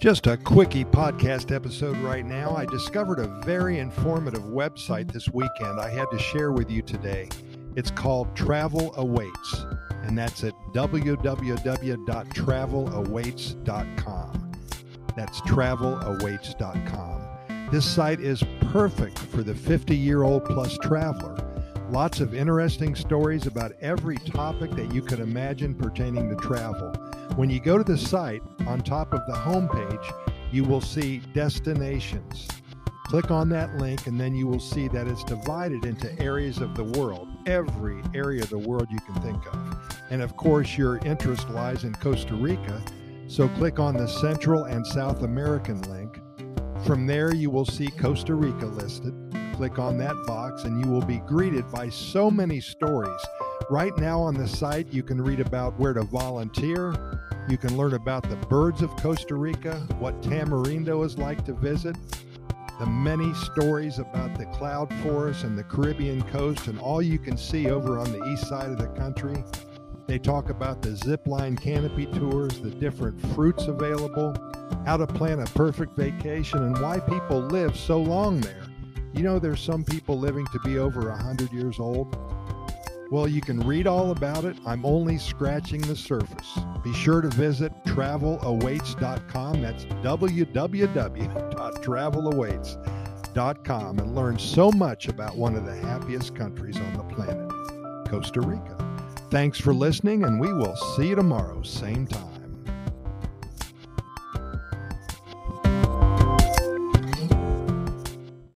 Just a quickie podcast episode right now. I discovered a very informative website this weekend I had to share with you today. It's called Travel Awaits, and that's at www.travelawaits.com. That's travelawaits.com. This site is perfect for the 50 year old plus traveler. Lots of interesting stories about every topic that you could imagine pertaining to travel. When you go to the site, on top of the homepage, you will see destinations. Click on that link, and then you will see that it's divided into areas of the world, every area of the world you can think of. And of course, your interest lies in Costa Rica, so click on the Central and South American link. From there, you will see Costa Rica listed. Click on that box, and you will be greeted by so many stories. Right now on the site, you can read about where to volunteer, you can learn about the birds of Costa Rica, what Tamarindo is like to visit, the many stories about the cloud forest and the Caribbean coast, and all you can see over on the east side of the country. They talk about the zip line canopy tours, the different fruits available, how to plan a perfect vacation, and why people live so long there. You know, there's some people living to be over 100 years old. Well, you can read all about it. I'm only scratching the surface. Be sure to visit travelawaits.com. That's www.travelawaits.com and learn so much about one of the happiest countries on the planet, Costa Rica. Thanks for listening, and we will see you tomorrow, same time.